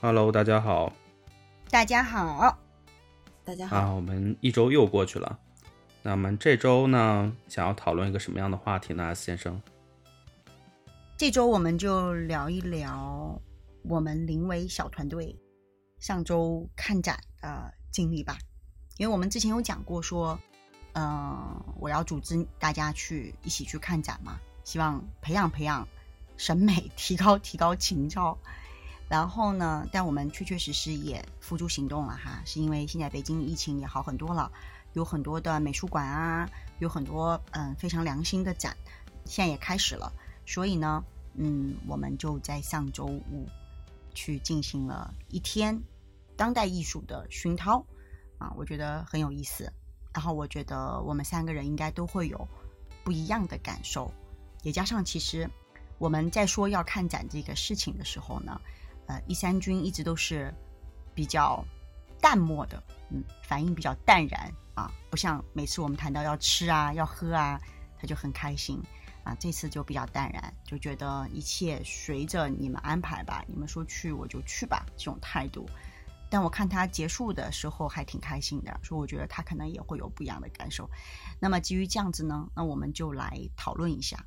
Hello，大家好。大家好，大家好。啊，我们一周又过去了。那我们这周呢，想要讨论一个什么样的话题呢，S 先生？这周我们就聊一聊我们临危小团队上周看展的经历吧。因为我们之前有讲过说，嗯，我要组织大家去一起去看展嘛，希望培养培养审美，提高提高情操。然后呢，但我们确确实实也付诸行动了哈，是因为现在北京疫情也好很多了，有很多的美术馆啊，有很多嗯非常良心的展，现在也开始了。所以呢，嗯，我们就在上周五去进行了一天当代艺术的熏陶啊，我觉得很有意思。然后我觉得我们三个人应该都会有不一样的感受，也加上其实我们在说要看展这个事情的时候呢，呃，一三军一直都是比较淡漠的，嗯，反应比较淡然啊，不像每次我们谈到要吃啊、要喝啊，他就很开心。啊，这次就比较淡然，就觉得一切随着你们安排吧，你们说去我就去吧，这种态度。但我看他结束的时候还挺开心的，所以我觉得他可能也会有不一样的感受。那么基于这样子呢，那我们就来讨论一下，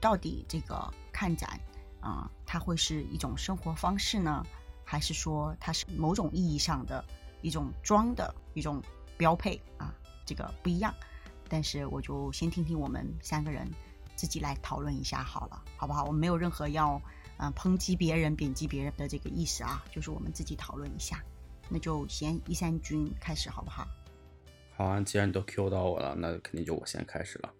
到底这个看展啊，它会是一种生活方式呢，还是说它是某种意义上的一种装的一种标配啊？这个不一样。但是我就先听听我们三个人。自己来讨论一下好了，好不好？我没有任何要嗯抨击别人、贬低别人的这个意思啊，就是我们自己讨论一下。那就先一三军开始好不好？好啊，既然你都 Q 到我了，那肯定就我先开始了。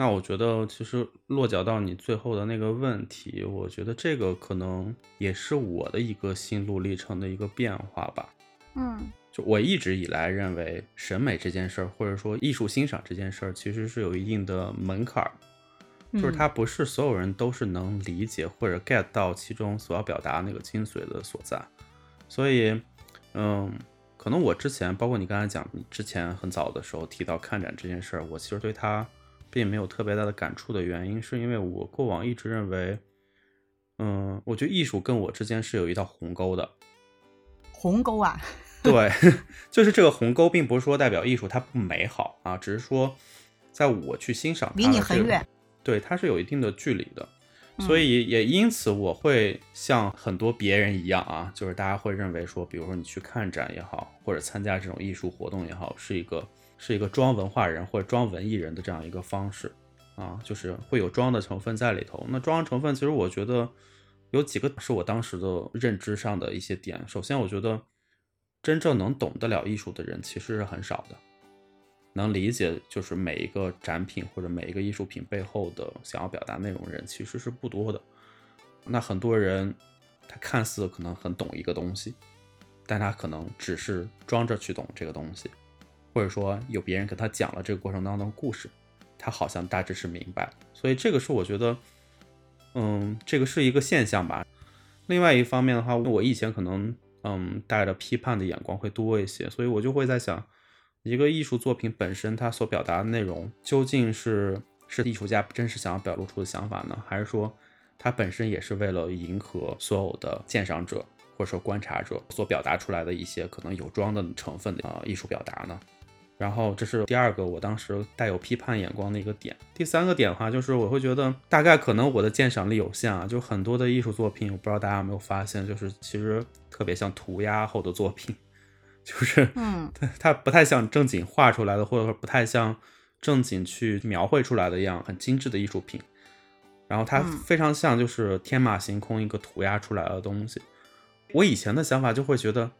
那我觉得其实落脚到你最后的那个问题，我觉得这个可能也是我的一个心路历程的一个变化吧。嗯，就我一直以来认为审美这件事儿，或者说艺术欣赏这件事儿，其实是有一定的门槛儿。就是它不是所有人都是能理解或者 get 到其中所要表达那个精髓的所在，所以，嗯，可能我之前，包括你刚才讲，你之前很早的时候提到看展这件事儿，我其实对它并没有特别大的感触的原因，是因为我过往一直认为，嗯，我觉得艺术跟我之间是有一道鸿沟的。鸿沟啊？对，就是这个鸿沟，并不是说代表艺术它不美好啊，只是说，在我去欣赏，离你很远。对，它是有一定的距离的，所以也因此我会像很多别人一样啊，就是大家会认为说，比如说你去看展也好，或者参加这种艺术活动也好，是一个是一个装文化人或者装文艺人的这样一个方式啊，就是会有装的成分在里头。那装的成分其实我觉得有几个是我当时的认知上的一些点。首先，我觉得真正能懂得了艺术的人其实是很少的。能理解就是每一个展品或者每一个艺术品背后的想要表达内容人其实是不多的。那很多人他看似可能很懂一个东西，但他可能只是装着去懂这个东西，或者说有别人给他讲了这个过程当中的故事，他好像大致是明白。所以这个是我觉得，嗯，这个是一个现象吧。另外一方面的话，我以前可能嗯带着批判的眼光会多一些，所以我就会在想。一个艺术作品本身，它所表达的内容究竟是是艺术家真实想要表露出的想法呢，还是说它本身也是为了迎合所有的鉴赏者或者说观察者所表达出来的一些可能有装的成分的啊艺术表达呢？然后这是第二个我当时带有批判眼光的一个点。第三个点的话，就是我会觉得大概可能我的鉴赏力有限啊，就很多的艺术作品，我不知道大家有没有发现，就是其实特别像涂鸦后的作品。就是，嗯，它它不太像正经画出来的，或者说不太像正经去描绘出来的一样很精致的艺术品，然后它非常像就是天马行空一个涂鸦出来的东西。我以前的想法就会觉得，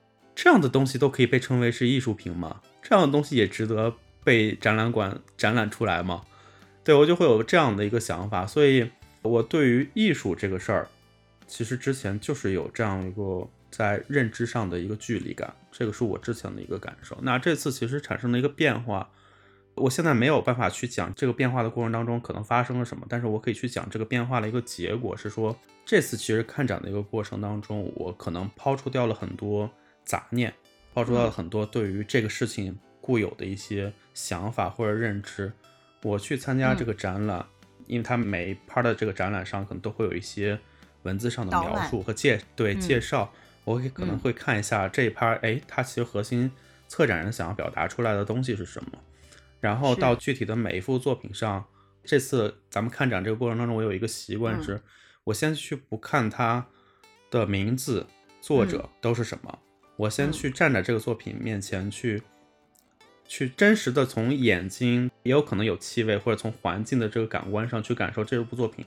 这样的东西都可以被称为是艺术品吗？这样的东西也值得被展览馆展览出来吗？对我就会有这样的一个想法，所以我对于艺术这个事儿，其实之前就是有这样一个。在认知上的一个距离感，这个是我之前的一个感受。那这次其实产生了一个变化，我现在没有办法去讲这个变化的过程当中可能发生了什么，但是我可以去讲这个变化的一个结果是说，这次其实看展的一个过程当中，我可能抛出掉了很多杂念，抛出掉了很多对于这个事情固有的一些想法或者认知。我去参加这个展览，因为它每一 part 的这个展览上可能都会有一些文字上的描述和介对介绍。我会可能嗯。会看一下这一趴，哎，它其实核心策展人想要表达出来的东西是什么，然后到具体的每一幅作品上。这次咱们看展这个过程当中，我有一个习惯嗯。是，我先去不看它的名字、作者都是什么，我先嗯去站在这个作品面前去。去真实的从眼睛，也有可能有气味，或者从环境的这个感官上去感受这部作品，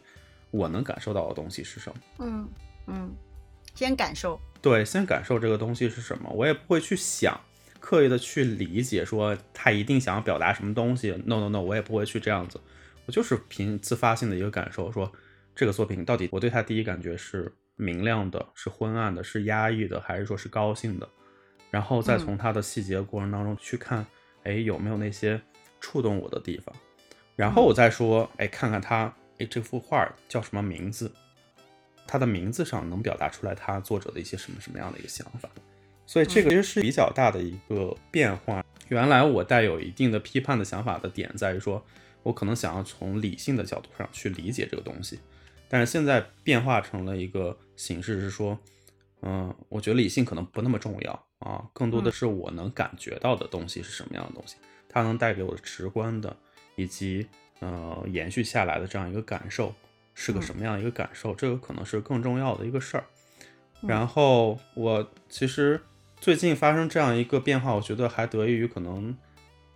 我能感受到的东西是什么。嗯嗯，先感受，对，先感受这个东西是什么，我也不会去想，刻意的去理解说他一定想要表达什么东西。No No No，我也不会去这样子，我就是凭自发性的一个感受，说这个作品到底我对他第一感觉是明亮的，是昏暗的，是压抑的，还是说是高兴的，然后再从它的细节过程当中去看，哎，有没有那些触动我的地方，然后我再说，哎，看看它，哎，这幅画叫什么名字。它的名字上能表达出来它作者的一些什么什么样的一个想法，所以这个其实是比较大的一个变化。原来我带有一定的批判的想法的点在于说，我可能想要从理性的角度上去理解这个东西，但是现在变化成了一个形式是说，嗯，我觉得理性可能不那么重要啊，更多的是我能感觉到的东西是什么样的东西，它能带给我的直观的以及呃延续下来的这样一个感受。是个什么样一个感受？这个可能是更重要的一个事儿。然后我其实最近发生这样一个变化，我觉得还得益于可能，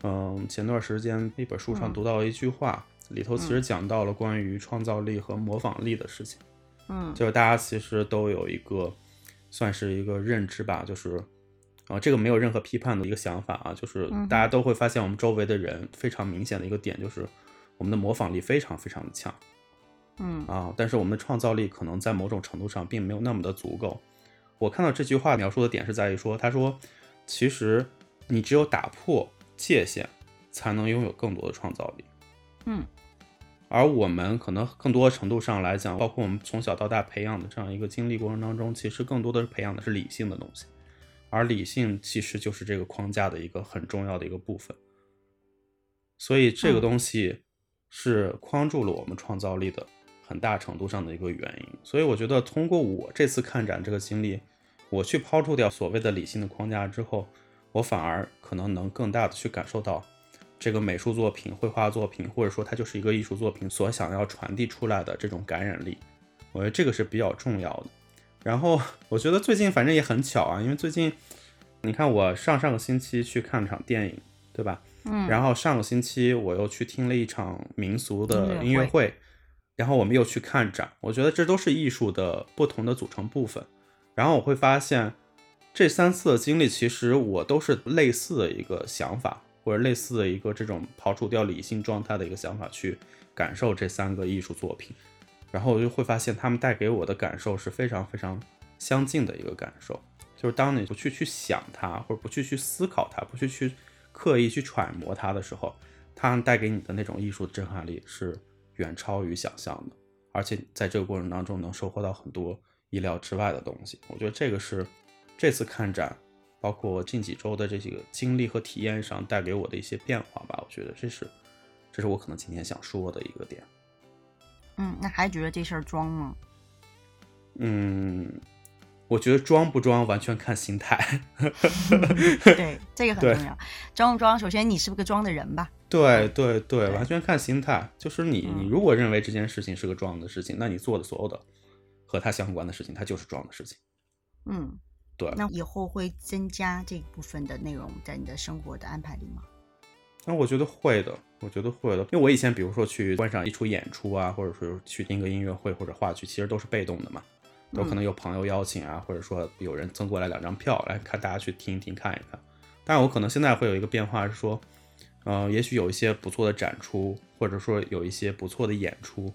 嗯，前段时间一本书上读到一句话，里头其实讲到了关于创造力和模仿力的事情。嗯，就是大家其实都有一个算是一个认知吧，就是啊，这个没有任何批判的一个想法啊，就是大家都会发现我们周围的人非常明显的一个点就是我们的模仿力非常非常的强。嗯啊，但是我们的创造力可能在某种程度上并没有那么的足够。我看到这句话描述的点是在于说，他说，其实你只有打破界限，才能拥有更多的创造力。嗯，而我们可能更多程度上来讲，包括我们从小到大培养的这样一个经历过程当中，其实更多的是培养的是理性的东西，而理性其实就是这个框架的一个很重要的一个部分。所以这个东西是框住了我们创造力的。很大程度上的一个原因，所以我觉得通过我这次看展这个经历，我去抛出掉所谓的理性的框架之后，我反而可能能更大的去感受到这个美术作品、绘画作品，或者说它就是一个艺术作品所想要传递出来的这种感染力，我觉得这个是比较重要的。然后我觉得最近反正也很巧啊，因为最近你看我上上个星期去看场电影，对吧？嗯，然后上个星期我又去听了一场民俗的音乐音乐会。然后我们又去看展，我觉得这都是艺术的不同的组成部分。然后我会发现，这三次的经历其实我都是类似的一个想法，或者类似的一个这种刨除掉理性状态的一个想法去感受这三个艺术作品。然后我就会发现，他们带给我的感受是非常非常相近的一个感受，就是当你不去去想它，或者不去去思考它，不去去刻意去揣摩它的时候，它带给你的那种艺术震撼力是。远超于想象的，而且在这个过程当中能收获到很多意料之外的东西。我觉得这个是这次看展，包括近几周的这几个经历和体验上带给我的一些变化吧。我觉得这是，这是我可能今天想说的一个点。嗯，那还觉得这事儿装吗？嗯，我觉得装不装完全看心态。对，这个很重要。装不装，首先你是不是个装的人吧？对对对，完全看心态。就是你，嗯你如果认为这件事情是个装的事情，那你做的所有的和它相关的事情，它就是装的事情。嗯，对。那以后会增加这部分的内容在你的生活的安排里吗？那我觉得会的，我觉得会的。因为我以前比如说去观赏一出演出啊，或者说去听个音乐会或者话剧，其实都是被动的嘛，都可能有朋友邀请啊，或者说有人赠过来两张票来看，大家去听一听看一看。但我可能现在会有一个变化是说。呃，也许有一些不错的展出，或者说有一些不错的演出，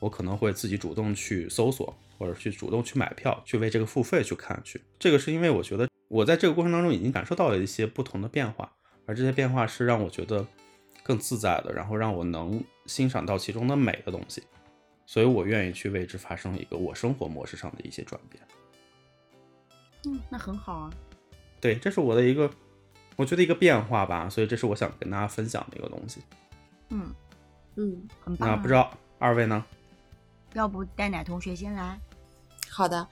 我可能会自己主动去搜索，或者去主动去买票，去为这个付费去看去。这个是因为我觉得我在这个过程当中已经感受到了一些不同的变化，而这些变化是让我觉得更自在的，然后让我能欣赏到其中的美的东西，所以我愿意去为之发生一个我生活模式上的一些转变。嗯，那很好啊。对，这是我的一个。我觉得一个变化吧，所以这是我想跟大家分享的一个东西。嗯嗯，很棒、那不知道二位呢？要不戴奶同学先来？好的，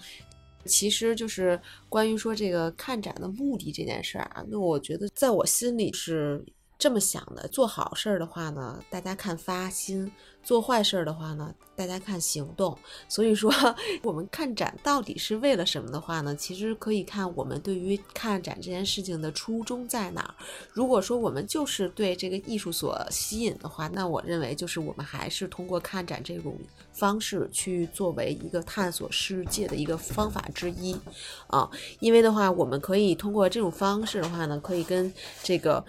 其实就是关于说这个看展的目的这件事儿啊，那我觉得在我心里是这么想的：做好事儿的话呢，大家看发心；做坏事儿的话呢，大家看行动。所以说，我们看展到底是为了什么的话呢？其实可以看我们对于看展这件事情的初衷在哪儿。如果说我们就是对这个艺术所吸引的话，那我认为就是我们还是通过看展这种方式去作为一个探索世界的一个方法之一啊。因为的话，我们可以通过这种方式的话呢，可以跟这个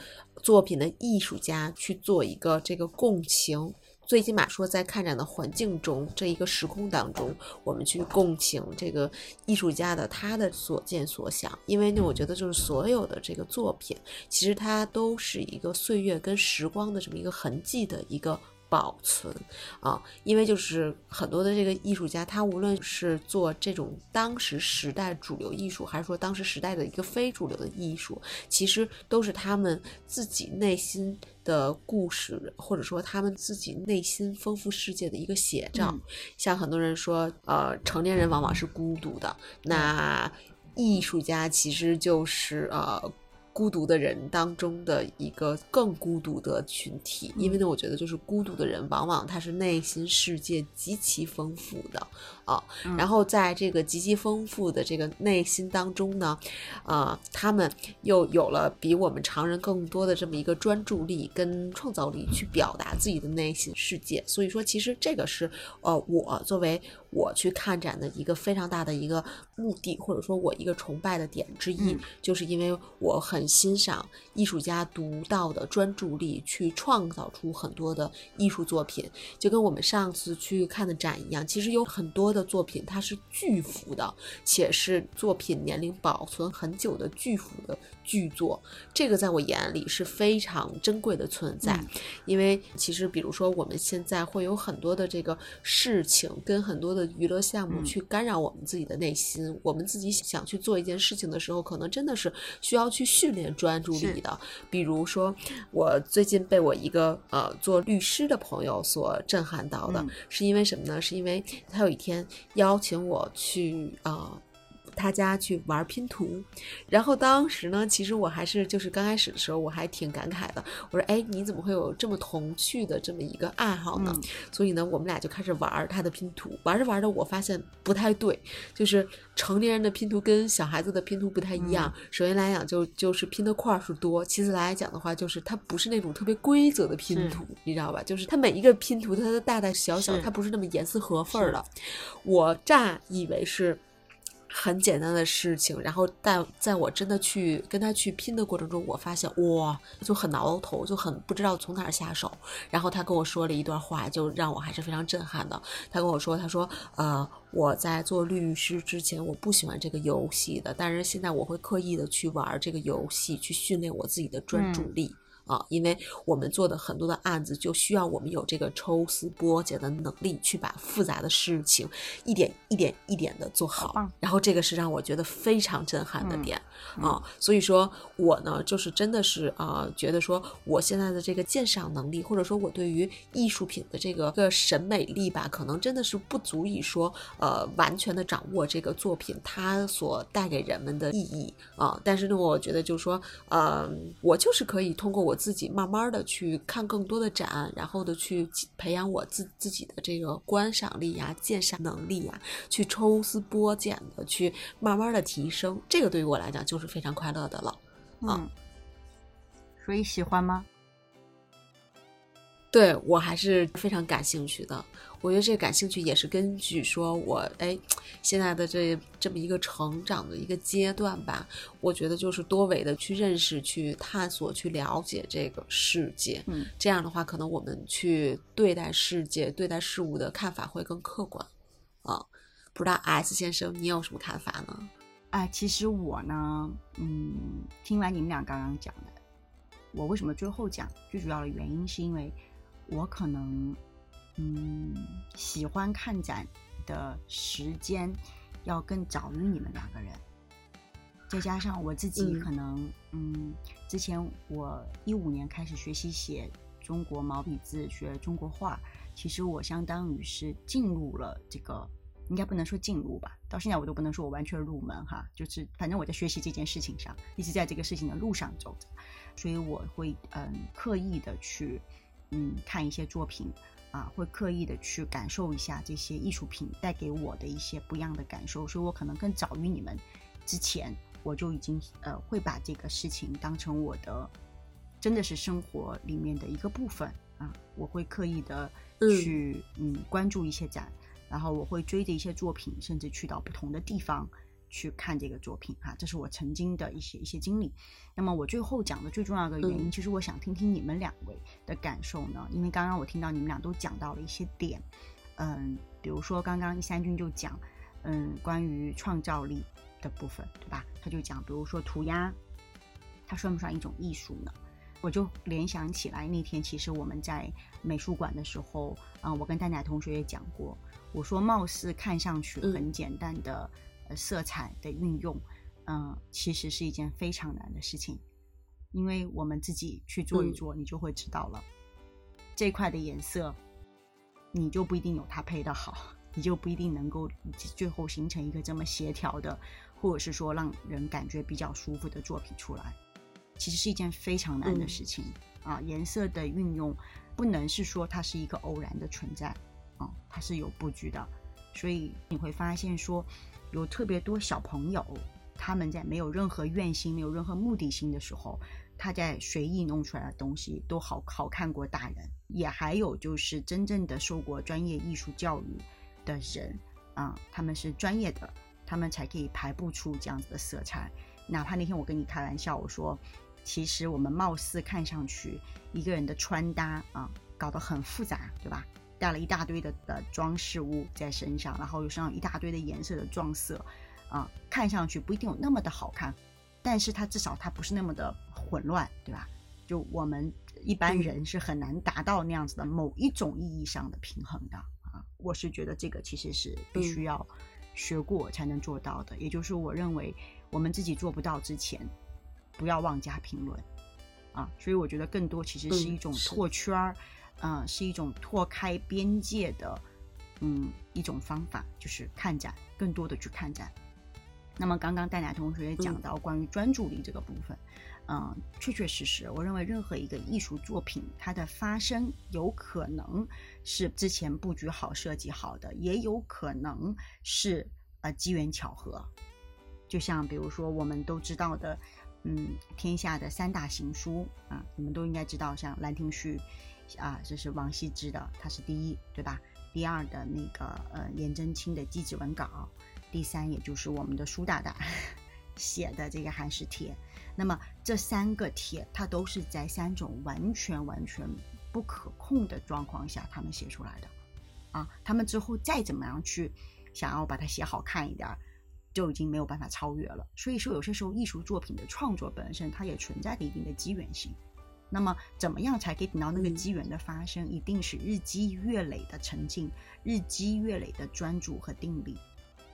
作品的艺术家去做一个这个共情。最起码说，在看展的环境中，这一个时空当中，我们去共情这个艺术家的他的所见所想。因为呢，我觉得就是所有的这个作品，其实它都是一个岁月跟时光的这么一个痕迹的一个保存啊。因为就是很多的这个艺术家，他无论是做这种当时时代主流艺术，还是说当时时代的一个非主流的艺术，其实都是他们自己内心。的故事，或者说他们自己内心丰富世界的一个写照。像很多人说，呃，成年人往往是孤独的，那艺术家其实就是呃。孤独的人当中的一个更孤独的群体，因为呢，我觉得就是孤独的人，往往他是内心世界极其丰富的啊。然后在这个极其丰富的这个内心当中呢，啊，他们又有了比我们常人更多的这么一个专注力跟创造力，去表达自己的内心世界。所以说，其实这个是呃，我作为我去看展的一个非常大的一个目的，或者说我一个崇拜的点之一，就是因为我很。欣赏艺术家独到的专注力，去创造出很多的艺术作品，就跟我们上次去看的展一样。其实有很多的作品，它是巨幅的，且是作品年龄保存很久的巨幅的巨作。这个在我眼里是非常珍贵的存在，因为其实比如说我们现在会有很多的这个事情，跟很多的娱乐项目去干扰我们自己的内心。我们自己想去做一件事情的时候，可能真的是需要去训。练专注力的，比如说，我最近被我一个呃做律师的朋友所震撼到的，是因为什么呢？是因为他有一天邀请我去啊。他家去玩拼图，然后当时呢，其实我还是就是刚开始的时候，我还挺感慨的。我说：“哎，你怎么会有这么童趣的这么一个爱好呢？”所以呢，我们俩就开始玩他的拼图。玩着玩着，我发现不太对，就是成年人的拼图跟小孩子的拼图不太一样。首先来讲，就就是拼的块数多；其次来讲的话，就是它不是那种特别规则的拼图，你知道吧？就是它每一个拼图，它的大大小小，它不是那么严丝合缝的。我乍以为是。很简单的事情，然后但在我真的去跟他去拼的过程中，我发现哇，就很挠头，就很不知道从哪儿下手。然后他跟我说了一段话，就让我还是非常震撼的。他跟我说，他说，呃，我在做律师之前，我不喜欢这个游戏的，但是现在我会刻意的去玩这个游戏，去训练我自己的专注力。啊，因为我们做的很多的案子，就需要我们有这个抽丝剥茧的能力，去把复杂的事情一点一点一点的做好。然后这个是让我觉得非常震撼的点啊。所以说我呢，就是真的是啊，觉得说我现在的这个鉴赏能力，或者说我对于艺术品的这个个审美力吧，可能真的是不足以说呃完全的掌握这个作品它所带给人们的意义啊。但是呢，我觉得就是说，呃，我就是可以通过我。自己慢慢的去看更多的展，然后的去培养我自自己的这个观赏力呀、鉴赏能力呀，去抽丝剥茧的去慢慢的提升，这个对于我来讲就是非常快乐的了。嗯，所以喜欢吗？对我还是非常感兴趣的。我觉得这个感兴趣也是根据说我哎现在的这这么一个成长的一个阶段吧。我觉得就是多维的去认识、去探索、去了解这个世界。嗯，这样的话，可能我们去对待世界、对待事物的看法会更客观。啊，不知道 S 先生你有什么看法呢？哎，其实我呢，嗯，听完你们俩刚刚讲的，我为什么最后讲？最主要的原因是因为。我可能，嗯，喜欢看展的时间要更早于你们两个人，再加上我自己可能，嗯，之前我一五年开始学习写中国毛笔字，学中国画，其实我相当于是进入了这个应该不能说进入吧，到现在我都不能说我完全入门哈，就是反正我在学习这件事情上，一直在这个事情的路上走着，所以我会嗯刻意的去嗯看一些作品啊，会刻意的去感受一下这些艺术品带给我的一些不一样的感受，所以我可能更早于你们之前，我就已经呃会把这个事情当成我的真的是生活里面的一个部分啊，我会刻意的去嗯关注一些展。然后我会追着一些作品，甚至去到不同的地方去看这个作品哈，这是我曾经的一些一些经历。那么我最后讲的最重要的原因，其实我想听听你们两位的感受呢，因为刚刚我听到你们俩都讲到了一些点，嗯，比如说刚刚一三军就讲，嗯，关于创造力的部分，对吧？他就讲，比如说涂鸦，它算不算一种艺术呢？我就联想起来那天，其实我们在美术馆的时候，啊，我跟蛋奶同学也讲过。我说，貌似看上去很简单的呃色彩的运用，嗯，其实是一件非常难的事情，因为我们自己去做一做，你就会知道了，这块的颜色，你就不一定有它配的好，你就不一定能够最后形成一个这么协调的，或者是说让人感觉比较舒服的作品出来，其实是一件非常难的事情啊。颜色的运用不能是说它是一个偶然的存在。啊，它是有布局的，所以你会发现说，有特别多小朋友，他们在没有任何愿心、没有任何目的性的时候，他在随意弄出来的东西都好好看过大人。也还有就是真正的受过专业艺术教育的人啊，他们是专业的，他们才可以排布出这样子的色彩。哪怕那天我跟你开玩笑，我说，其实我们貌似看上去一个人的穿搭啊，搞得很复杂，对吧？带了一大堆的的装饰物在身上，然后又身上一大堆的颜色的撞色，啊，看上去不一定有那么的好看，但是它至少它不是那么的混乱，对吧？就我们一般人是很难达到那样子的某一种意义上的平衡的啊。我是觉得这个其实是必须要学过才能做到的，也就是我认为我们自己做不到之前，不要妄加评论啊。所以我觉得更多其实是一种拓圈儿。嗯，是一种拓开边界的，嗯，一种方法，就是看展，更多的去看展。那么刚刚戴奶同学也讲到关于专注力这个部分，嗯，确确实实，我认为任何一个艺术作品，它的发生有可能是之前布局好、设计好的，也有可能是呃机缘巧合。就像比如说我们都知道的，嗯，天下的三大行书啊，你们都应该知道，像《兰亭序》。啊，这是王羲之的，他是第一，对吧？第二的那个呃，颜真卿的《祭侄文稿》，第三也就是我们的苏大大 写的这个《寒食帖》。那么这三个帖，它都是在三种完全完全不可控的状况下，他们写出来的。啊，他们之后再怎么样去想要把它写好看一点，就已经没有办法超越了。所以说，有些时候艺术作品的创作本身，它也存在着一定的机缘性。那么，怎么样才可以等到那个机缘的发生？一定是日积月累的沉浸，日积月累的专注和定力，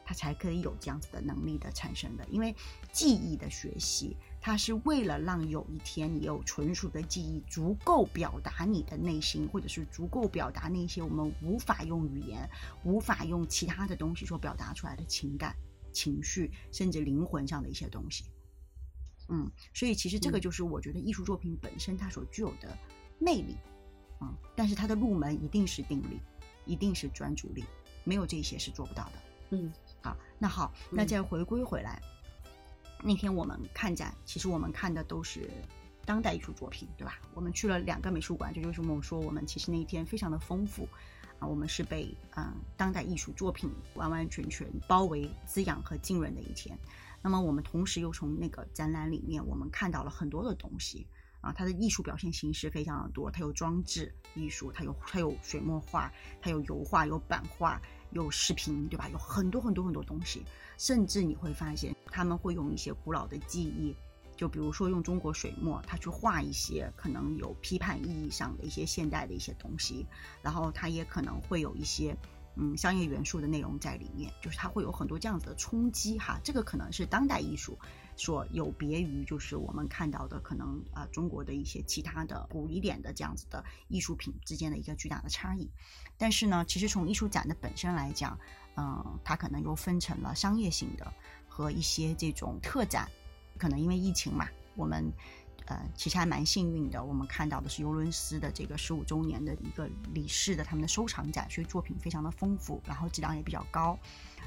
它才可以有这样子的能力的产生的。因为记忆的学习，它是为了让有一天你有纯熟的记忆，足够表达你的内心，或者是足够表达那些我们无法用语言、无法用其他的东西所表达出来的情感、情绪，甚至灵魂上的一些东西。嗯，所以其实这个就是我觉得艺术作品本身它所具有的魅力，嗯，但是它的入门一定是定力，一定是专注力，没有这些是做不到的。嗯，好，那好，那再回归回来，那天我们看展，其实我们看的都是当代艺术作品，对吧？我们去了两个美术馆，这就是我们说我们其实那一天非常的丰富啊，我们是被嗯当代艺术作品完完全全包围、滋养和浸润的一天。那么我们同时又从那个展览里面，我们看到了很多的东西啊，它的艺术表现形式非常的多，它有装置艺术，它有它有水墨画，它有油画，有版画，有视频，对吧？有很多很多很多东西，甚至你会发现他们会用一些古老的技艺，就比如说用中国水墨，它去画一些可能有批判意义上的一些现代的一些东西，然后它也可能会有一些。嗯，商业元素的内容在里面，就是它会有很多这样子的冲击哈。这个可能是当代艺术所有别于，就是我们看到的可能啊中国的一些其他的古一点的这样子的艺术品之间的一个巨大的差异。但是呢，其实从艺术展的本身来讲，嗯，它可能又分成了商业性的和一些这种特展。可能因为疫情嘛，我们呃其实还蛮幸运的，我们看到的是尤伦斯的这个十五周年的一个理事的他们的收藏展，所以作品非常的丰富，然后质量也比较高。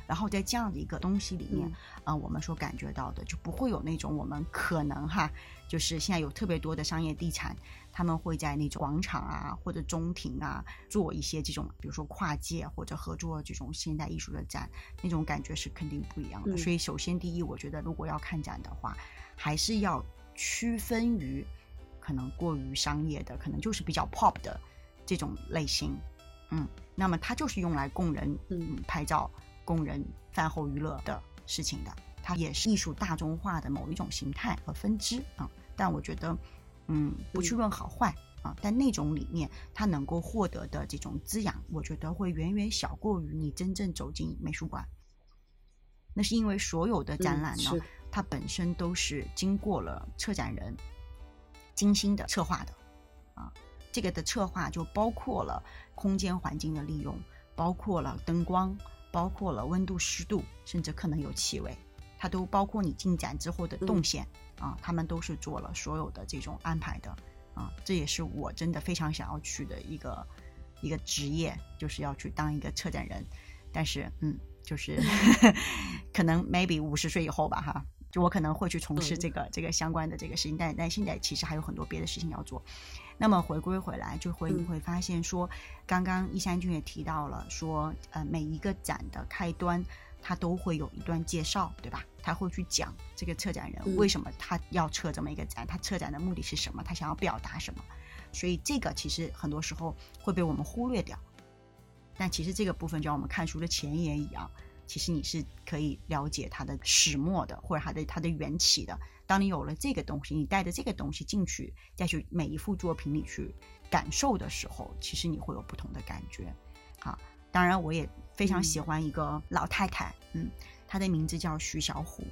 然后在这样的一个东西里面，啊，我们所感觉到的就不会有那种我们可能哈，就是现在有特别多的商业地产，他们会在那种广场啊或者中庭啊做一些这种，比如说跨界或者合作这种现代艺术的展，那种感觉是肯定不一样的。所以首先第一，我觉得如果要看展的话，还是要区分于可能过于商业的，可能就是比较 pop 的这种类型，嗯，那么它就是用来供人嗯拍照。供人饭后娱乐的事情的，它也是艺术大众化的某一种形态和分支啊。但我觉得，嗯，不去论好坏啊，但那种里面它能够获得的这种滋养，我觉得会远远小过于你真正走进美术馆。那是因为所有的展览呢，它本身都是经过了策展人精心的策划的啊。这个的策划就包括了空间环境的利用，包括了灯光。包括了温度、湿度，甚至可能有气味，它都包括你进展之后的动线啊，他们都是做了所有的这种安排的啊，这也是我真的非常想要去的一个一个职业，就是要去当一个策展人。但是，嗯，就是 可能 maybe 五十岁以后吧，哈。就我可能会去从事这个这个相关的这个事情，但但现在其实还有很多别的事情要做。那么回归回来，就会你会发现说，刚刚一山君也提到了说，呃，每一个展的开端，他都会有一段介绍，对吧？他会去讲这个策展人为什么他要策这么一个展，他策展的目的是什么，他想要表达什么。所以这个其实很多时候会被我们忽略掉。但其实这个部分就像我们看书的前言一样。其实你是可以了解它的始末的，或者它的它的缘起的。当你有了这个东西，你带着这个东西进去，再去每一幅作品里去感受的时候，其实你会有不同的感觉。啊，当然我也非常喜欢一个老太太，嗯，她的名字叫徐小虎，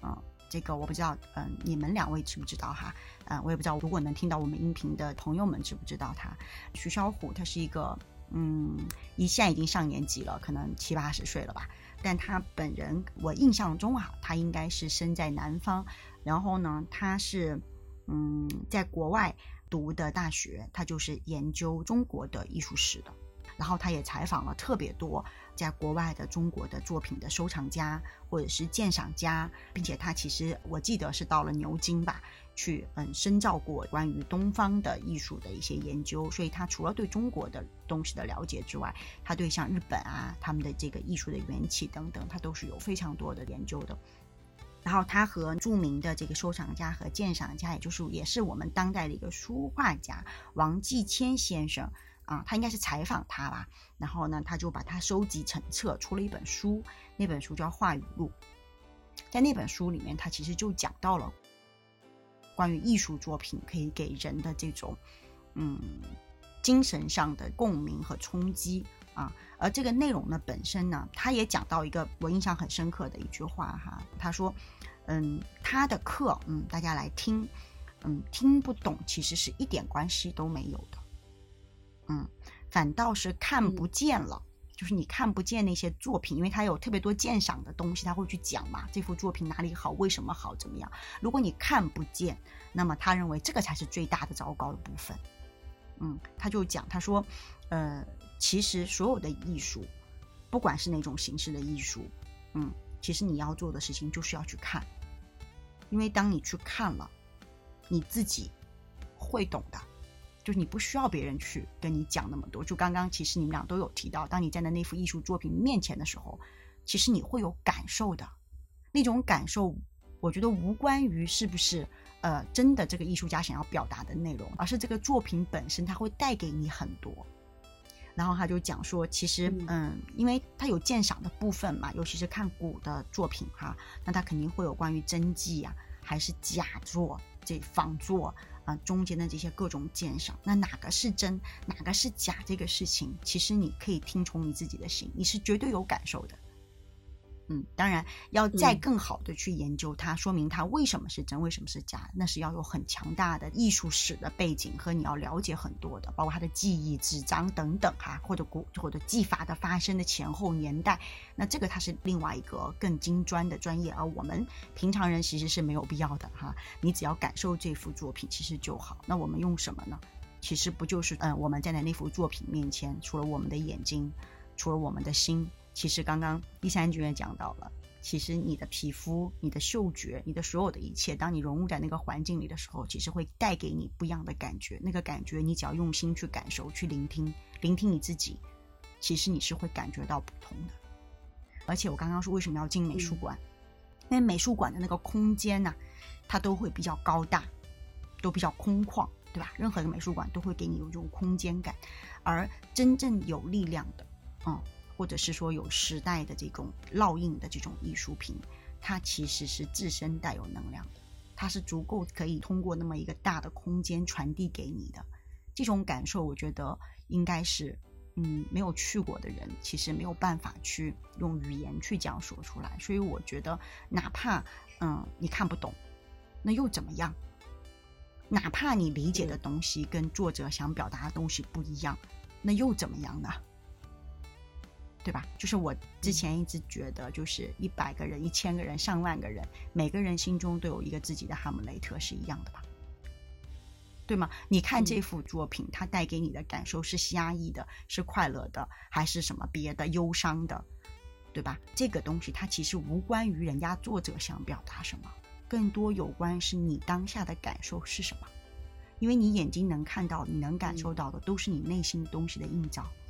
啊，这个我不知道，嗯，你们两位知不知道哈？嗯，我也不知道，如果能听到我们音频的朋友们知不知道她？徐小虎，她是一个，嗯，一现在已经上年纪了，可能七八十岁了吧。但他本人，我印象中啊，他应该是生在南方，然后呢，他是，嗯，在国外读的大学，他就是研究中国的艺术史的，然后他也采访了特别多在国外的中国的作品的收藏家或者是鉴赏家，并且他其实我记得是到了牛津吧。去嗯深造过关于东方的艺术的一些研究，所以他除了对中国的东西的了解之外，他对像日本啊他们的这个艺术的缘起等等，他都是有非常多的研究的。然后他和著名的这个收藏家和鉴赏家，也就是也是我们当代的一个书画家王继谦先生啊，他应该是采访他吧，然后呢他就把他收集成册出了一本书，那本书叫《话语录》，在那本书里面，他其实就讲到了。关于艺术作品可以给人的这种，嗯，精神上的共鸣和冲击啊，而这个内容呢本身呢，他也讲到一个我印象很深刻的一句话哈，他说，嗯，他的课，嗯，大家来听，嗯，听不懂其实是一点关系都没有的，嗯，反倒是看不见了。就是你看不见那些作品，因为他有特别多鉴赏的东西，他会去讲嘛，这幅作品哪里好，为什么好，怎么样？如果你看不见，那么他认为这个才是最大的糟糕的部分。嗯，他就讲，他说，呃，其实所有的艺术，不管是哪种形式的艺术，嗯，其实你要做的事情就是要去看，因为当你去看了，你自己会懂的。就是你不需要别人去跟你讲那么多。就刚刚其实你们俩都有提到，当你站在那幅艺术作品面前的时候，其实你会有感受的。那种感受，我觉得无关于是不是呃真的这个艺术家想要表达的内容，而是这个作品本身它会带给你很多。然后他就讲说，其实嗯，因为他有鉴赏的部分嘛，尤其是看古的作品哈，那他肯定会有关于真迹呀，还是假作这仿作。啊，中间的这些各种鉴赏，那哪个是真，哪个是假？这个事情，其实你可以听从你自己的心，你是绝对有感受的。嗯，当然要再嗯更好的去研究它，说明它为什么是真，为什么是假，那是要有很强大的艺术史的背景和你要了解很多的，包括它的技艺、纸张等等哈、或者古或者技法的发生的前后年代，那这个它是另外一个更精专的专业，而我们平常人其实是没有必要的哈，你只要感受这幅作品其实就好。那我们用什么呢？其实不就是嗯、呃我们站在那幅作品面前，除了我们的眼睛，除了我们的心，其实刚刚第三句也讲到了，其实你的皮肤、你的嗅觉、你的所有的一切，当你融入在那个环境里的时候，其实会带给你不一样的感觉。那个感觉，你只要用心去感受、去聆听，聆听你自己，其实你是会感觉到不同的。而且我刚刚说为什么要进美术馆，因为美术馆的那个空间呐、它都会比较高大，都比较空旷，对吧？任何一个美术馆都会给你有这种空间感，而真正有力量的，嗯，或者是说有时代的这种烙印的这种艺术品，它其实是自身带有能量的，它是足够可以通过那么一个大的空间传递给你的。这种感受，我觉得应该是，嗯，没有去过的人其实没有办法去用语言去讲述出来。所以我觉得，哪怕嗯你看不懂，那又怎么样？哪怕你理解的东西跟作者想表达的东西不一样，那又怎么样呢？对吧？就是我之前一直觉得，就是一百个人、一千个人、上万个人，每个人心中都有一个自己的哈姆雷特，是一样的吧？对吗？你看这幅作品，它带给你的感受是压抑的，是快乐的，还是什么别的忧伤的，对吧？这个东西它其实无关于人家作者想表达什么，更多有关是你当下的感受是什么。因为你眼睛能看到、你能感受到的，都是你内心东西的映照。嗯，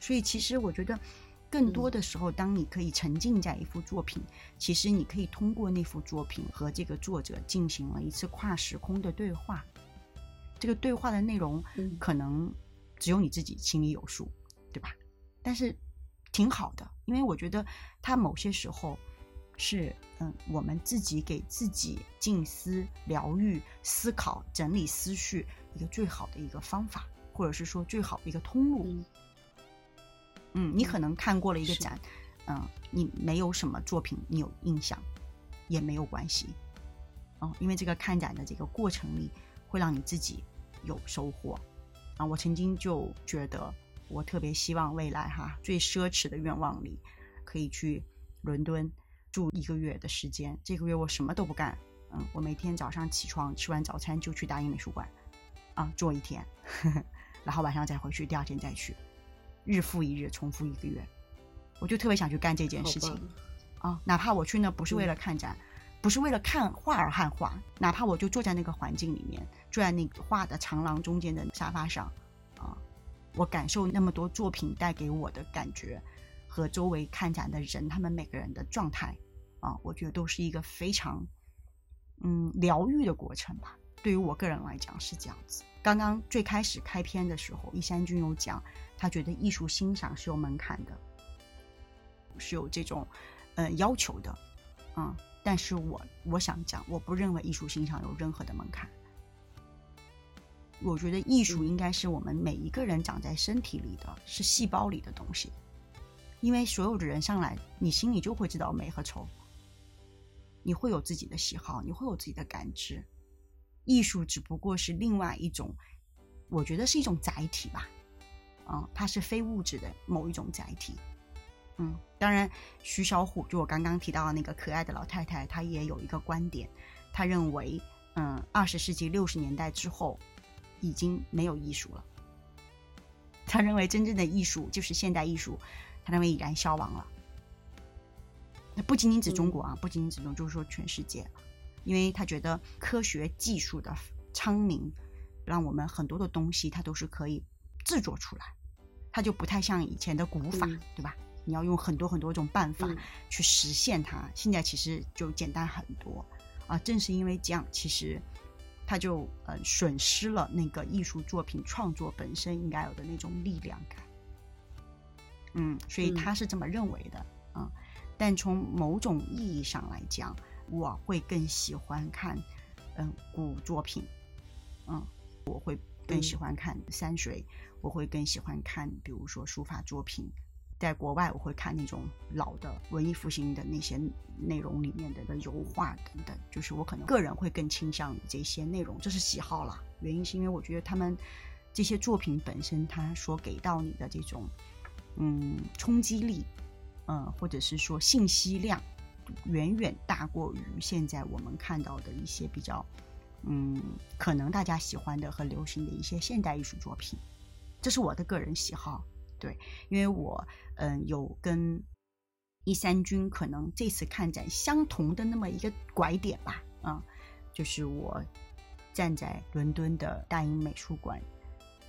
所以其实我觉得，更多的时候，当你可以沉浸在一幅作品，其实你可以通过那幅作品和这个作者进行了一次跨时空的对话。这个对话的内容嗯可能只有你自己心里有数，对吧？但是挺好的，因为我觉得它某些时候是嗯，我们自己给自己静思、疗愈、思考、整理思绪一个最好的一个方法，或者是说最好的一个通路。嗯嗯，你可能看过了一个展，嗯，你没有什么作品你有印象，也没有关系，哦，因为这个看展的这个过程里会让你自己有收获。啊，我曾经就觉得，我特别希望未来哈，最奢侈的愿望里，可以去伦敦住一个月的时间。这个月我什么都不干，嗯，我每天早上起床吃完早餐就去大英美术馆，啊，坐一天，呵 呵然后晚上再回去，第二天再去。日复一日，重复一个月，我就特别想去干这件事情棒啊！哪怕我去那不是为嗯了看展，不是为了看画而看画，哪怕我就坐在那个环境里面，坐在那个画的长廊中间的沙发上，啊，我感受那么多作品带给我的感觉，和周围看展的人他们每个人的状态，啊，我觉得都是一个非常嗯疗愈的过程吧。对于我个人来讲是这样子。刚刚最开始开篇的时候，一山君有讲，他觉得艺术欣赏是有门槛的，是有这种呃要求的，嗯。但是我我想讲，我不认为艺术欣赏有任何的门槛。我觉得艺术应该是我们每一个人长在身体里的，是细胞里的东西。因为所有的人上来，你心里就会知道美和丑，你会有自己的喜好，你会有自己的感知。艺术只不过是另外一种，我觉得是一种载体吧，嗯，它是非物质的某一种载体。嗯，当然，徐小虎就我刚刚提到的那个可爱的老太太，她也有一个观点，她认为，嗯，二十世纪六十年代之后，已经没有艺术了。他认为真正的艺术就是现代艺术，他认为已然消亡了。那不仅仅指中国啊，不仅仅指中，就是说全世界，因为他觉得科学技术的昌明，让我们很多的东西它都是可以制作出来，它就不太像以前的古法，嗯对吧？你要用很多很多种办法嗯去实现它，现在其实就简单很多啊。正是因为这样，其实他就呃损失了那个艺术作品创作本身应该有的那种力量感。嗯，所以嗯他是这么认为的啊。但从某种意义上来讲，我会更喜欢看嗯古作品，嗯，我会更喜欢看山水，我会更喜欢看比如说书法作品，在国外，我会看那种老的文艺复兴的那些内容里面的的油画等等，就是我可能个人会更倾向于这些内容，这是喜好啦。原因是因为我觉得他们这些作品本身，它所给到你的这种嗯冲击力，嗯，或者是说信息量，远远大过于现在我们看到的一些比较嗯可能大家喜欢的和流行的一些现代艺术作品。这是我的个人喜好，对，因为我嗯有跟一三军可能这次看展相同的那么一个拐点吧，啊，就是我站在伦敦的大英美术馆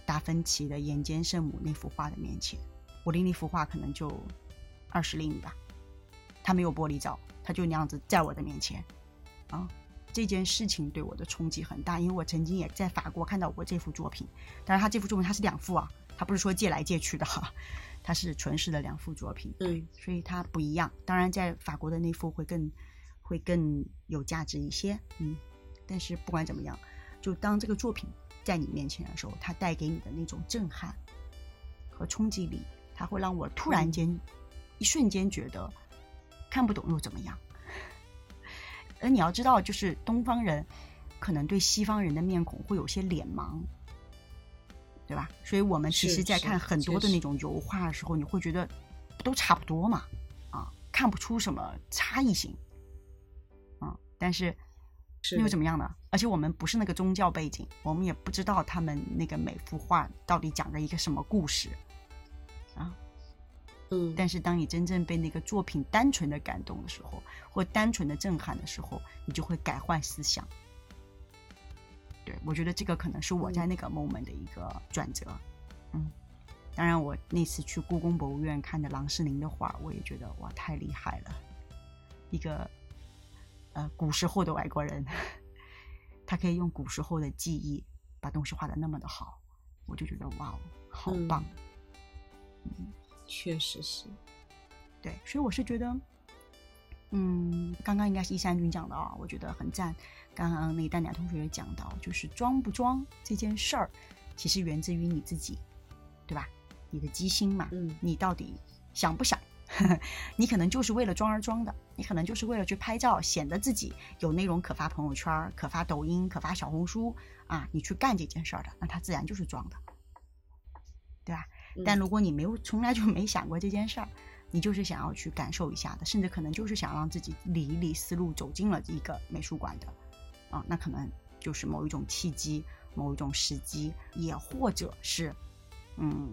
达芬奇的《眼尖圣母》那幅画的面前，我离那幅画可能就二十厘米吧，它没有玻璃罩，它就那样子在我的面前，啊。这件事情对我的冲击很大，因为我曾经也在法国看到过这幅作品，但是他这幅作品他是两幅啊，他不是说借来借去的哈，他是纯实的两幅作品，对，所以它不一样。当然，在法国的那幅会更会更有价值一些，嗯，但是不管怎么样，就当这个作品在你面前的时候，它带给你的那种震撼和冲击力，它会让我突然间一瞬间觉得看不懂又怎么样。而你要知道，就是东方人可能对西方人的面孔会有些脸盲，对吧？所以我们其实，在看很多的那种油画的时候，你会觉得都差不多嘛，啊，看不出什么差异性，啊，但是又怎么样呢？而且我们不是那个宗教背景，我们也不知道他们那个每幅画到底讲了一个什么故事，啊。嗯，但是当你真正被那个作品单纯的感动的时候，或单纯的震撼的时候，你就会改换思想。对我觉得这个可能是我在那个 moment 的一个转折。嗯，当然我那次去故宫博物院看的郎世宁的画，我也觉得哇太厉害了，一个呃古时候的外国人，他可以用古时候的记忆把东西画的那么的好，我就觉得哇哦，好棒。嗯。确实是，对，所以我是觉得，嗯，刚刚应该是一山君讲的啊，我觉得很赞。刚刚那丹丹同学也讲到，就是装不装这件事儿，其实源自于你自己，对吧？你的机心嘛，嗯，你到底想不想？你可能就是为了装而装的，你可能就是为了去拍照，显得自己有内容可发朋友圈、可发抖音、可发小红书啊，你去干这件事儿的，那他自然就是装的，对吧？但如果你没有从来就没想过这件事儿，你就是想要去感受一下的，甚至可能就是想让自己理一理思路，走进了一个美术馆的，啊，那可能就是某一种契机，某一种时机，也或者是，嗯，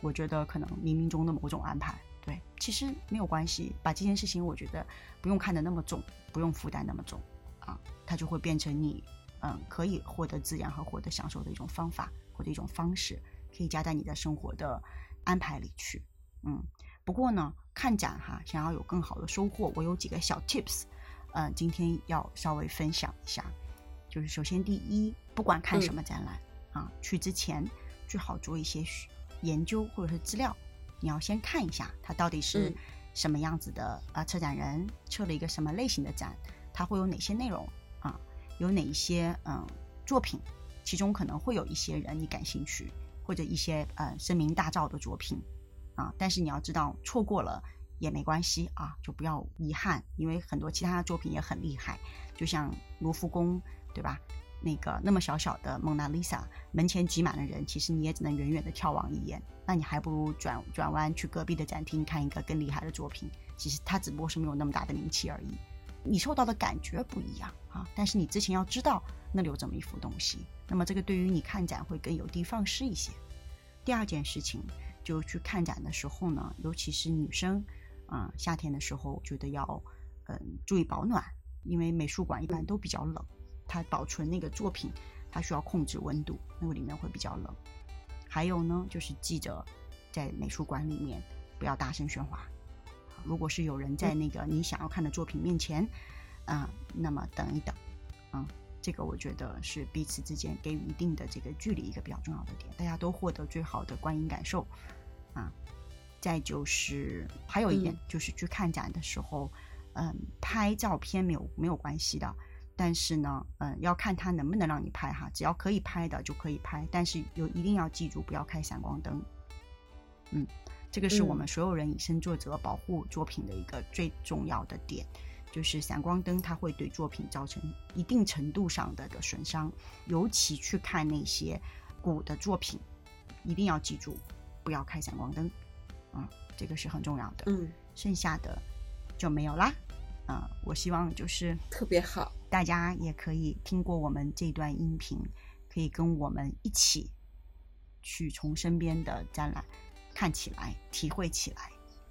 我觉得可能冥冥中的某种安排。对，其实没有关系，把这件事情我觉得不用看得那么重，不用负担那么重，啊，它就会变成你，嗯，可以获得自然和获得享受的一种方法或者一种方式。可以加在你的生活的安排里去，嗯，不过呢，看展哈，想要有更好的收获，我有几个小 tips，嗯，今天要稍微分享一下。就是首先第一，不管看什么展览啊，去之前最好做一些研究或者是资料，你要先看一下它到底是什么样子的啊，策展人策了一个什么类型的展，它会有哪些内容啊，有哪一些嗯作品，其中可能会有一些人你感兴趣。或者一些呃声名大噪的作品，啊，但是你要知道错过了也没关系啊，就不要遗憾，因为很多其他的作品也很厉害，就像卢浮宫，对吧？那个那么小小的蒙娜丽莎，门前挤满了人，其实你也只能远远的眺望一眼，那你还不如转转弯去隔壁的展厅看一个更厉害的作品，其实它只不过是没有那么大的名气而已，你受到的感觉不一样啊，但是你之前要知道那里有这么一幅东西。那么这个对于你看展会更有的放矢一些。第二件事情，就去看展的时候呢，尤其是女生，啊，夏天的时候，觉得要，嗯，注意保暖，因为美术馆一般都比较冷，它保存那个作品，它需要控制温度，那个里面会比较冷。还有呢，就是记着，在美术馆里面不要大声喧哗。如果是有人在那个你想要看的作品面前，啊，那么等一等，嗯。这个我觉得是彼此之间给予一定的这个距离一个比较重要的点，大家都获得最好的观影感受啊。再就是还有一点就是去看展的时候，嗯，拍照片没有没有关系的，但是呢，嗯，要看他能不能让你拍哈，只要可以拍的就可以拍，但是有一定要记住不要开闪光灯，嗯，这个是我嗯们所有人以身作则保护作品的一个最重要的点。就是闪光灯，它会对作品造成一定程度上的的损伤，尤其去看那些古的作品，一定要记住不要开闪光灯，嗯，这个是很重要的。嗯，剩下的就没有啦。啊、我希望就是特别好。大家也可以听过我们这段音频，可以跟我们一起去从身边的展览看起来、体会起来。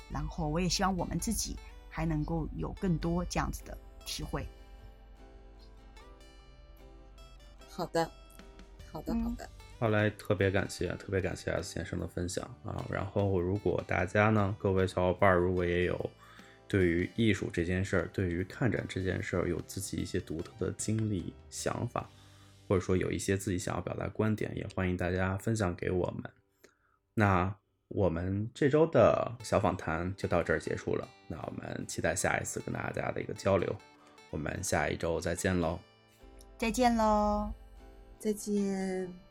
然后，我也希望我们自己还能够有更多这样子的体会。好的，好的，好嗯的。好嘞，特别感谢，特别感谢 S 先生的分享啊！然后，如果大家呢，各位小伙伴儿如果也有对于艺术这件事儿，对于看展这件事儿有自己一些独特的经历、想法，或者说有一些自己想要表达观点，也欢迎大家分享给我们。那我们这周的小访谈就到这儿结束了，那我们期待下一次跟大家的一个交流，我们下一周再见喽。再见喽。再见。